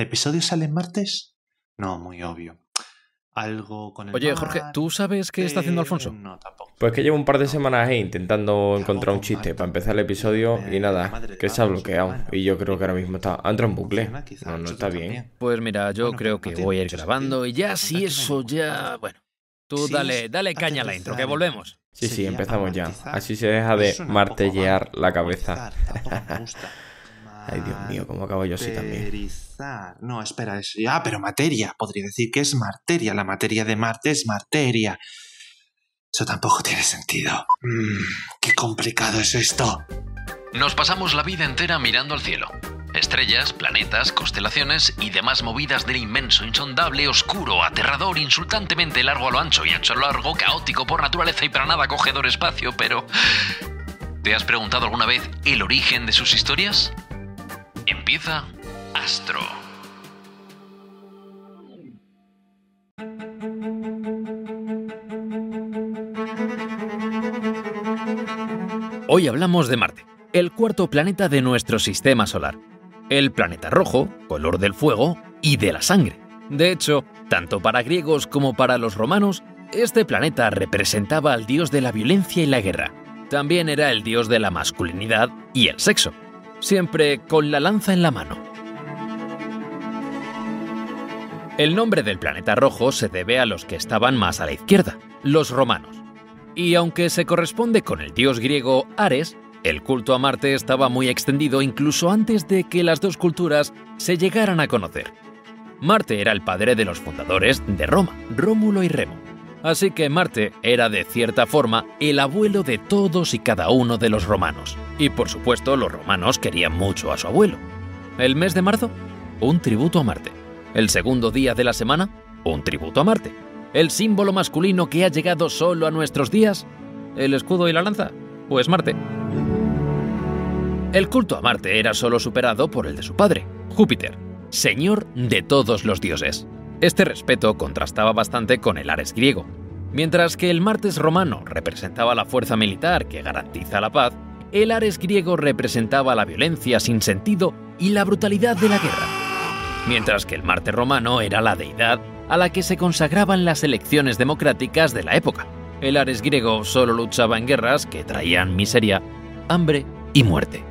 ¿El episodio sale en martes? No, muy obvio. Algo con el Oye, Jorge, ¿tú sabes qué está haciendo Alfonso? No, tampoco. Pues que llevo un par de semanas ahí intentando encontrar un chiste para empezar el episodio y nada, que se ha bloqueado. Y yo creo que ahora mismo está. Ha entrado en bucle. No, no está bien. Pues mira, yo creo que voy a ir grabando y ya si eso ya. Bueno. Tú dale, dale caña a la intro, que volvemos. Sí, sí, empezamos ya. Así se deja de martellear la cabeza. Ay, Dios mío, cómo acabo yo así también. No, espera, es. Ah, pero materia. Podría decir que es marteria. La materia de Marte es marteria. Eso tampoco tiene sentido. Mm, qué complicado es esto. Nos pasamos la vida entera mirando al cielo. Estrellas, planetas, constelaciones y demás movidas del inmenso, insondable, oscuro, aterrador, insultantemente largo a lo ancho y ancho a lo largo, caótico por naturaleza y para nada acogedor espacio, pero... ¿Te has preguntado alguna vez el origen de sus historias? Empieza Astro. Hoy hablamos de Marte, el cuarto planeta de nuestro sistema solar. El planeta rojo, color del fuego y de la sangre. De hecho, tanto para griegos como para los romanos, este planeta representaba al dios de la violencia y la guerra. También era el dios de la masculinidad y el sexo, siempre con la lanza en la mano. El nombre del planeta rojo se debe a los que estaban más a la izquierda, los romanos. Y aunque se corresponde con el dios griego Ares, el culto a Marte estaba muy extendido incluso antes de que las dos culturas se llegaran a conocer. Marte era el padre de los fundadores de Roma, Rómulo y Remo. Así que Marte era de cierta forma el abuelo de todos y cada uno de los romanos. Y por supuesto los romanos querían mucho a su abuelo. El mes de marzo, un tributo a Marte. El segundo día de la semana, un tributo a Marte. El símbolo masculino que ha llegado solo a nuestros días, el escudo y la lanza, pues Marte. El culto a Marte era solo superado por el de su padre, Júpiter, señor de todos los dioses. Este respeto contrastaba bastante con el Ares griego. Mientras que el Martes romano representaba la fuerza militar que garantiza la paz, el Ares griego representaba la violencia sin sentido y la brutalidad de la guerra. Mientras que el Marte romano era la deidad a la que se consagraban las elecciones democráticas de la época. El Ares griego solo luchaba en guerras que traían miseria, hambre y muerte.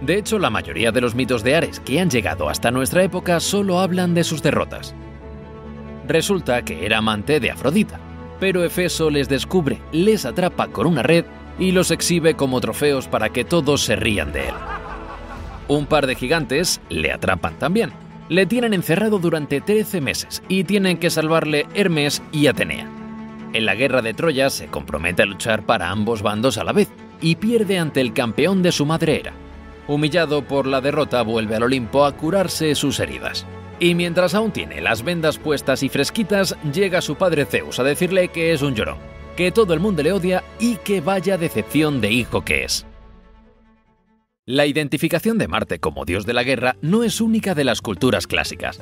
De hecho, la mayoría de los mitos de Ares que han llegado hasta nuestra época solo hablan de sus derrotas. Resulta que era amante de Afrodita, pero Efeso les descubre, les atrapa con una red y los exhibe como trofeos para que todos se rían de él. Un par de gigantes le atrapan también. Le tienen encerrado durante 13 meses y tienen que salvarle Hermes y Atenea. En la guerra de Troya se compromete a luchar para ambos bandos a la vez y pierde ante el campeón de su madre era. Humillado por la derrota, vuelve al Olimpo a curarse sus heridas. Y mientras aún tiene las vendas puestas y fresquitas, llega su padre Zeus a decirle que es un llorón, que todo el mundo le odia y que vaya decepción de hijo que es. La identificación de Marte como dios de la guerra no es única de las culturas clásicas.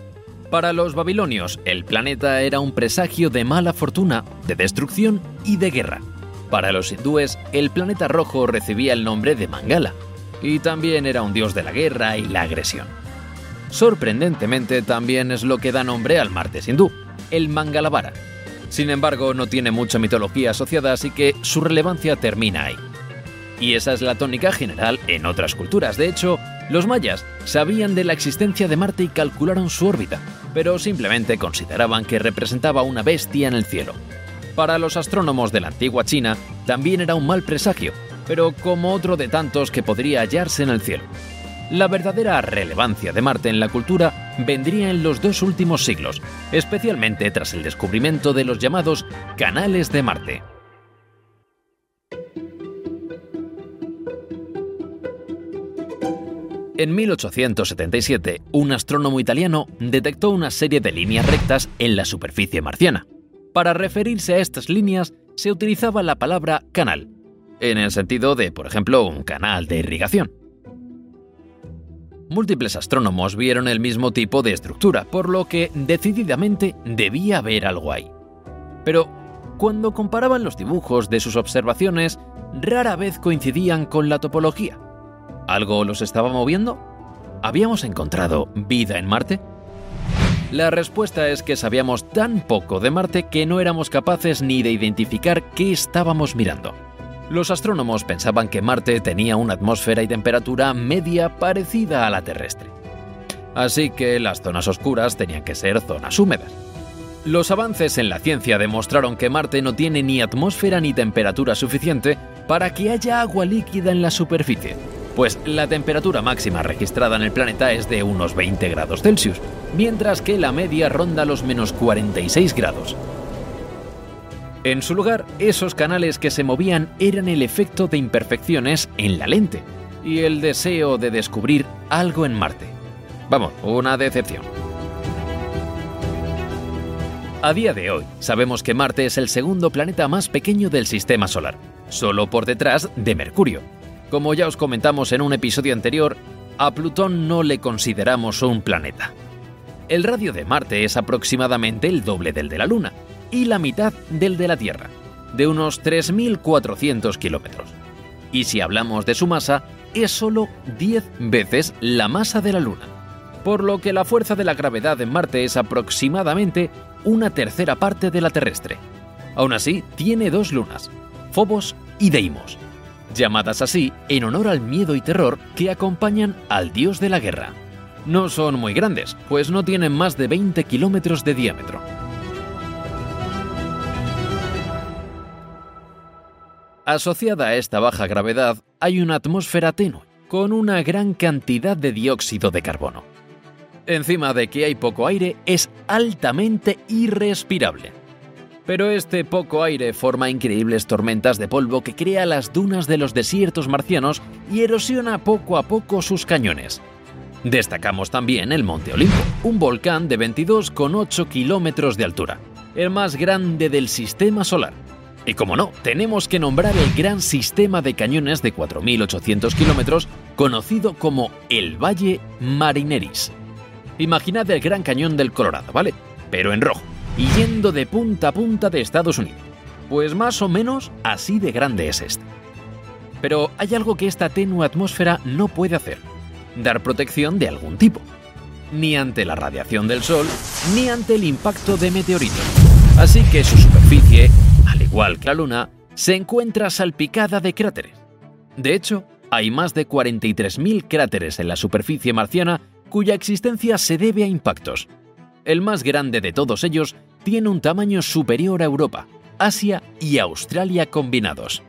Para los babilonios, el planeta era un presagio de mala fortuna, de destrucción y de guerra. Para los hindúes, el planeta rojo recibía el nombre de Mangala, y también era un dios de la guerra y la agresión. Sorprendentemente también es lo que da nombre al martes hindú, el Mangalavara. Sin embargo, no tiene mucha mitología asociada, así que su relevancia termina ahí. Y esa es la tónica general en otras culturas. De hecho, los mayas sabían de la existencia de Marte y calcularon su órbita, pero simplemente consideraban que representaba una bestia en el cielo. Para los astrónomos de la antigua China, también era un mal presagio, pero como otro de tantos que podría hallarse en el cielo. La verdadera relevancia de Marte en la cultura vendría en los dos últimos siglos, especialmente tras el descubrimiento de los llamados canales de Marte. En 1877, un astrónomo italiano detectó una serie de líneas rectas en la superficie marciana. Para referirse a estas líneas se utilizaba la palabra canal, en el sentido de, por ejemplo, un canal de irrigación. Múltiples astrónomos vieron el mismo tipo de estructura, por lo que decididamente debía haber algo ahí. Pero cuando comparaban los dibujos de sus observaciones, rara vez coincidían con la topología. ¿Algo los estaba moviendo? ¿Habíamos encontrado vida en Marte? La respuesta es que sabíamos tan poco de Marte que no éramos capaces ni de identificar qué estábamos mirando. Los astrónomos pensaban que Marte tenía una atmósfera y temperatura media parecida a la terrestre. Así que las zonas oscuras tenían que ser zonas húmedas. Los avances en la ciencia demostraron que Marte no tiene ni atmósfera ni temperatura suficiente para que haya agua líquida en la superficie, pues la temperatura máxima registrada en el planeta es de unos 20 grados Celsius, mientras que la media ronda los menos 46 grados. En su lugar, esos canales que se movían eran el efecto de imperfecciones en la lente y el deseo de descubrir algo en Marte. Vamos, una decepción. A día de hoy, sabemos que Marte es el segundo planeta más pequeño del Sistema Solar, solo por detrás de Mercurio. Como ya os comentamos en un episodio anterior, a Plutón no le consideramos un planeta. El radio de Marte es aproximadamente el doble del de la Luna y la mitad del de la Tierra, de unos 3.400 kilómetros. Y si hablamos de su masa, es solo 10 veces la masa de la Luna, por lo que la fuerza de la gravedad en Marte es aproximadamente una tercera parte de la terrestre. Aún así, tiene dos lunas, Phobos y Deimos, llamadas así en honor al miedo y terror que acompañan al dios de la guerra. No son muy grandes, pues no tienen más de 20 kilómetros de diámetro. Asociada a esta baja gravedad hay una atmósfera tenue, con una gran cantidad de dióxido de carbono encima de que hay poco aire, es altamente irrespirable. Pero este poco aire forma increíbles tormentas de polvo que crea las dunas de los desiertos marcianos y erosiona poco a poco sus cañones. Destacamos también el Monte Olimpo, un volcán de 22,8 kilómetros de altura, el más grande del sistema solar. Y como no, tenemos que nombrar el gran sistema de cañones de 4.800 kilómetros, conocido como el Valle Marineris. Imaginad el Gran Cañón del Colorado, ¿vale? Pero en rojo, y yendo de punta a punta de Estados Unidos. Pues más o menos así de grande es este. Pero hay algo que esta tenue atmósfera no puede hacer. Dar protección de algún tipo. Ni ante la radiación del Sol, ni ante el impacto de meteoritos. Así que su superficie, igual que la Luna, se encuentra salpicada de cráteres. De hecho, hay más de 43.000 cráteres en la superficie marciana cuya existencia se debe a impactos. El más grande de todos ellos tiene un tamaño superior a Europa, Asia y Australia combinados.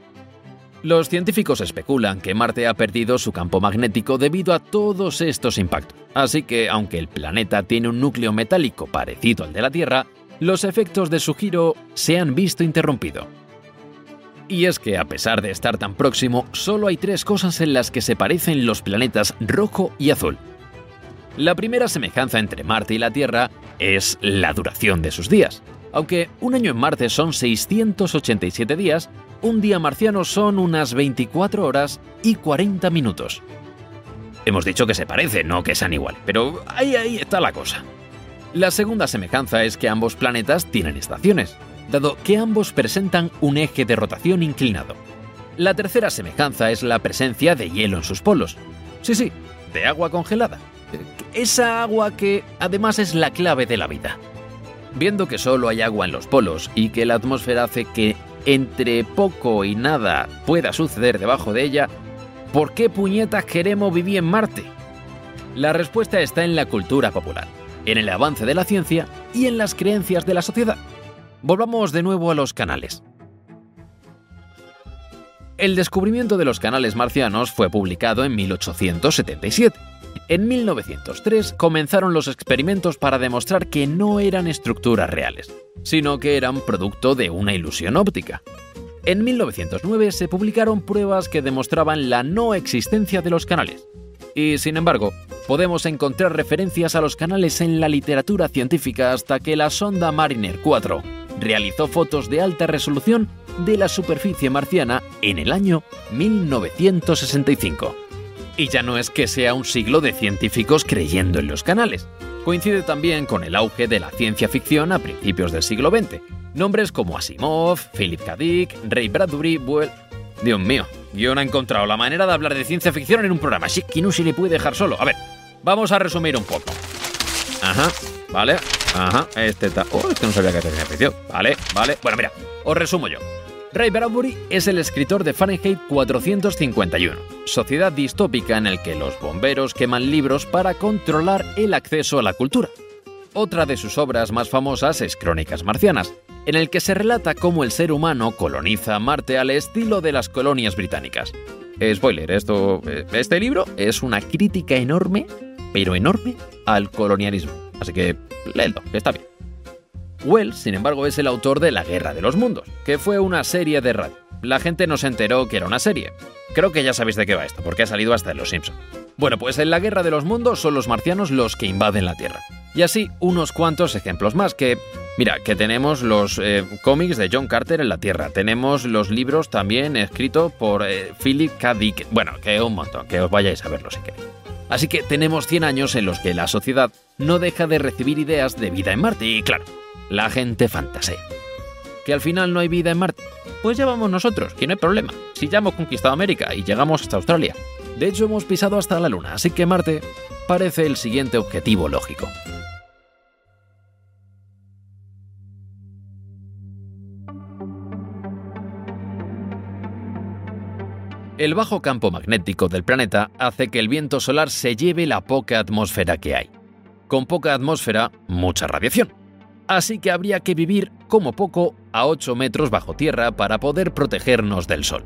Los científicos especulan que Marte ha perdido su campo magnético debido a todos estos impactos, así que aunque el planeta tiene un núcleo metálico parecido al de la Tierra, los efectos de su giro se han visto interrumpidos. Y es que a pesar de estar tan próximo, solo hay tres cosas en las que se parecen los planetas rojo y azul. La primera semejanza entre Marte y la Tierra es la duración de sus días. Aunque un año en Marte son 687 días, un día marciano son unas 24 horas y 40 minutos. Hemos dicho que se parecen, no que sean iguales, pero ahí, ahí está la cosa. La segunda semejanza es que ambos planetas tienen estaciones, dado que ambos presentan un eje de rotación inclinado. La tercera semejanza es la presencia de hielo en sus polos. Sí, sí, de agua congelada. Esa agua que además es la clave de la vida. Viendo que solo hay agua en los polos y que la atmósfera hace que entre poco y nada pueda suceder debajo de ella, ¿por qué puñetas queremos vivir en Marte? La respuesta está en la cultura popular, en el avance de la ciencia y en las creencias de la sociedad. Volvamos de nuevo a los canales. El descubrimiento de los canales marcianos fue publicado en 1877 en 1903 comenzaron los experimentos para demostrar que no eran estructuras reales, sino que eran producto de una ilusión óptica. En 1909 se publicaron pruebas que demostraban la no existencia de los canales. Y sin embargo, podemos encontrar referencias a los canales en la literatura científica hasta que la sonda Mariner 4 realizó fotos de alta resolución de la superficie marciana en el año 1965. Y ya no es que sea un siglo de científicos creyendo en los canales. Coincide también con el auge de la ciencia ficción a principios del siglo XX. Nombres como Asimov, Philip K. Dick, Ray Bradbury, Well... Dios mío, no he encontrado la manera de hablar de ciencia ficción en un programa. Así que no se le puede dejar solo. A ver, vamos a resumir un poco. Ajá, vale. Ajá, este está. Oh, este no sabía que tenía afición. Vale, vale. Bueno, mira, os resumo yo. Ray Bradbury es el escritor de Fahrenheit 451, sociedad distópica en el que los bomberos queman libros para controlar el acceso a la cultura. Otra de sus obras más famosas es Crónicas Marcianas, en el que se relata cómo el ser humano coloniza Marte al estilo de las colonias británicas. Spoiler, esto, este libro es una crítica enorme, pero enorme, al colonialismo. Así que léelo, está bien. Wells, sin embargo, es el autor de La Guerra de los Mundos, que fue una serie de radio. La gente no se enteró que era una serie. Creo que ya sabéis de qué va esto, porque ha salido hasta en Los Simpson. Bueno, pues en La Guerra de los Mundos son los marcianos los que invaden la Tierra. Y así unos cuantos ejemplos más que... Mira, que tenemos los eh, cómics de John Carter en la Tierra, tenemos los libros también escritos por eh, Philip K. Dick. Bueno, que un montón, que os vayáis a verlo si queréis. Así que tenemos 100 años en los que la sociedad no deja de recibir ideas de vida en Marte y claro, la gente fantasea. ¿Que al final no hay vida en Marte? Pues ya vamos nosotros, que no hay problema. Si ya hemos conquistado América y llegamos hasta Australia. De hecho, hemos pisado hasta la Luna, así que Marte parece el siguiente objetivo lógico. El bajo campo magnético del planeta hace que el viento solar se lleve la poca atmósfera que hay. Con poca atmósfera, mucha radiación. Así que habría que vivir como poco a 8 metros bajo tierra para poder protegernos del sol.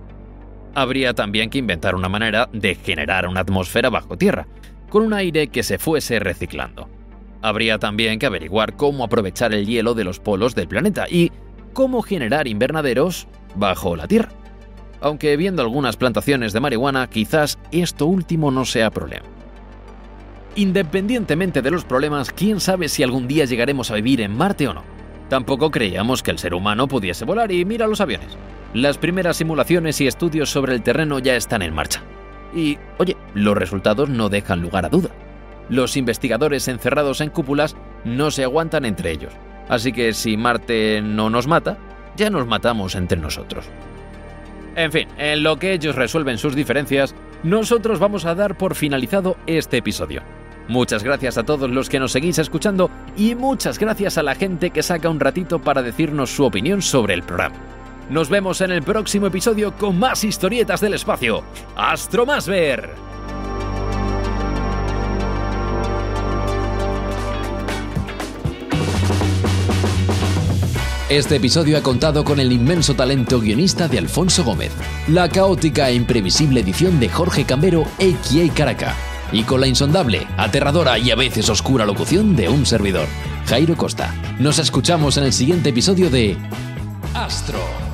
Habría también que inventar una manera de generar una atmósfera bajo tierra, con un aire que se fuese reciclando. Habría también que averiguar cómo aprovechar el hielo de los polos del planeta y cómo generar invernaderos bajo la tierra aunque viendo algunas plantaciones de marihuana, quizás esto último no sea problema. Independientemente de los problemas, quién sabe si algún día llegaremos a vivir en Marte o no. Tampoco creíamos que el ser humano pudiese volar y mira los aviones. Las primeras simulaciones y estudios sobre el terreno ya están en marcha. Y, oye, los resultados no dejan lugar a duda. Los investigadores encerrados en cúpulas no se aguantan entre ellos. Así que si Marte no nos mata, ya nos matamos entre nosotros. En fin, en lo que ellos resuelven sus diferencias, nosotros vamos a dar por finalizado este episodio. Muchas gracias a todos los que nos seguís escuchando y muchas gracias a la gente que saca un ratito para decirnos su opinión sobre el programa. Nos vemos en el próximo episodio con más historietas del espacio. ¡Astro Este episodio ha contado con el inmenso talento guionista de Alfonso Gómez, la caótica e imprevisible edición de Jorge Cambero, a.k.a. Caraca, y con la insondable, aterradora y a veces oscura locución de un servidor, Jairo Costa. Nos escuchamos en el siguiente episodio de Astro.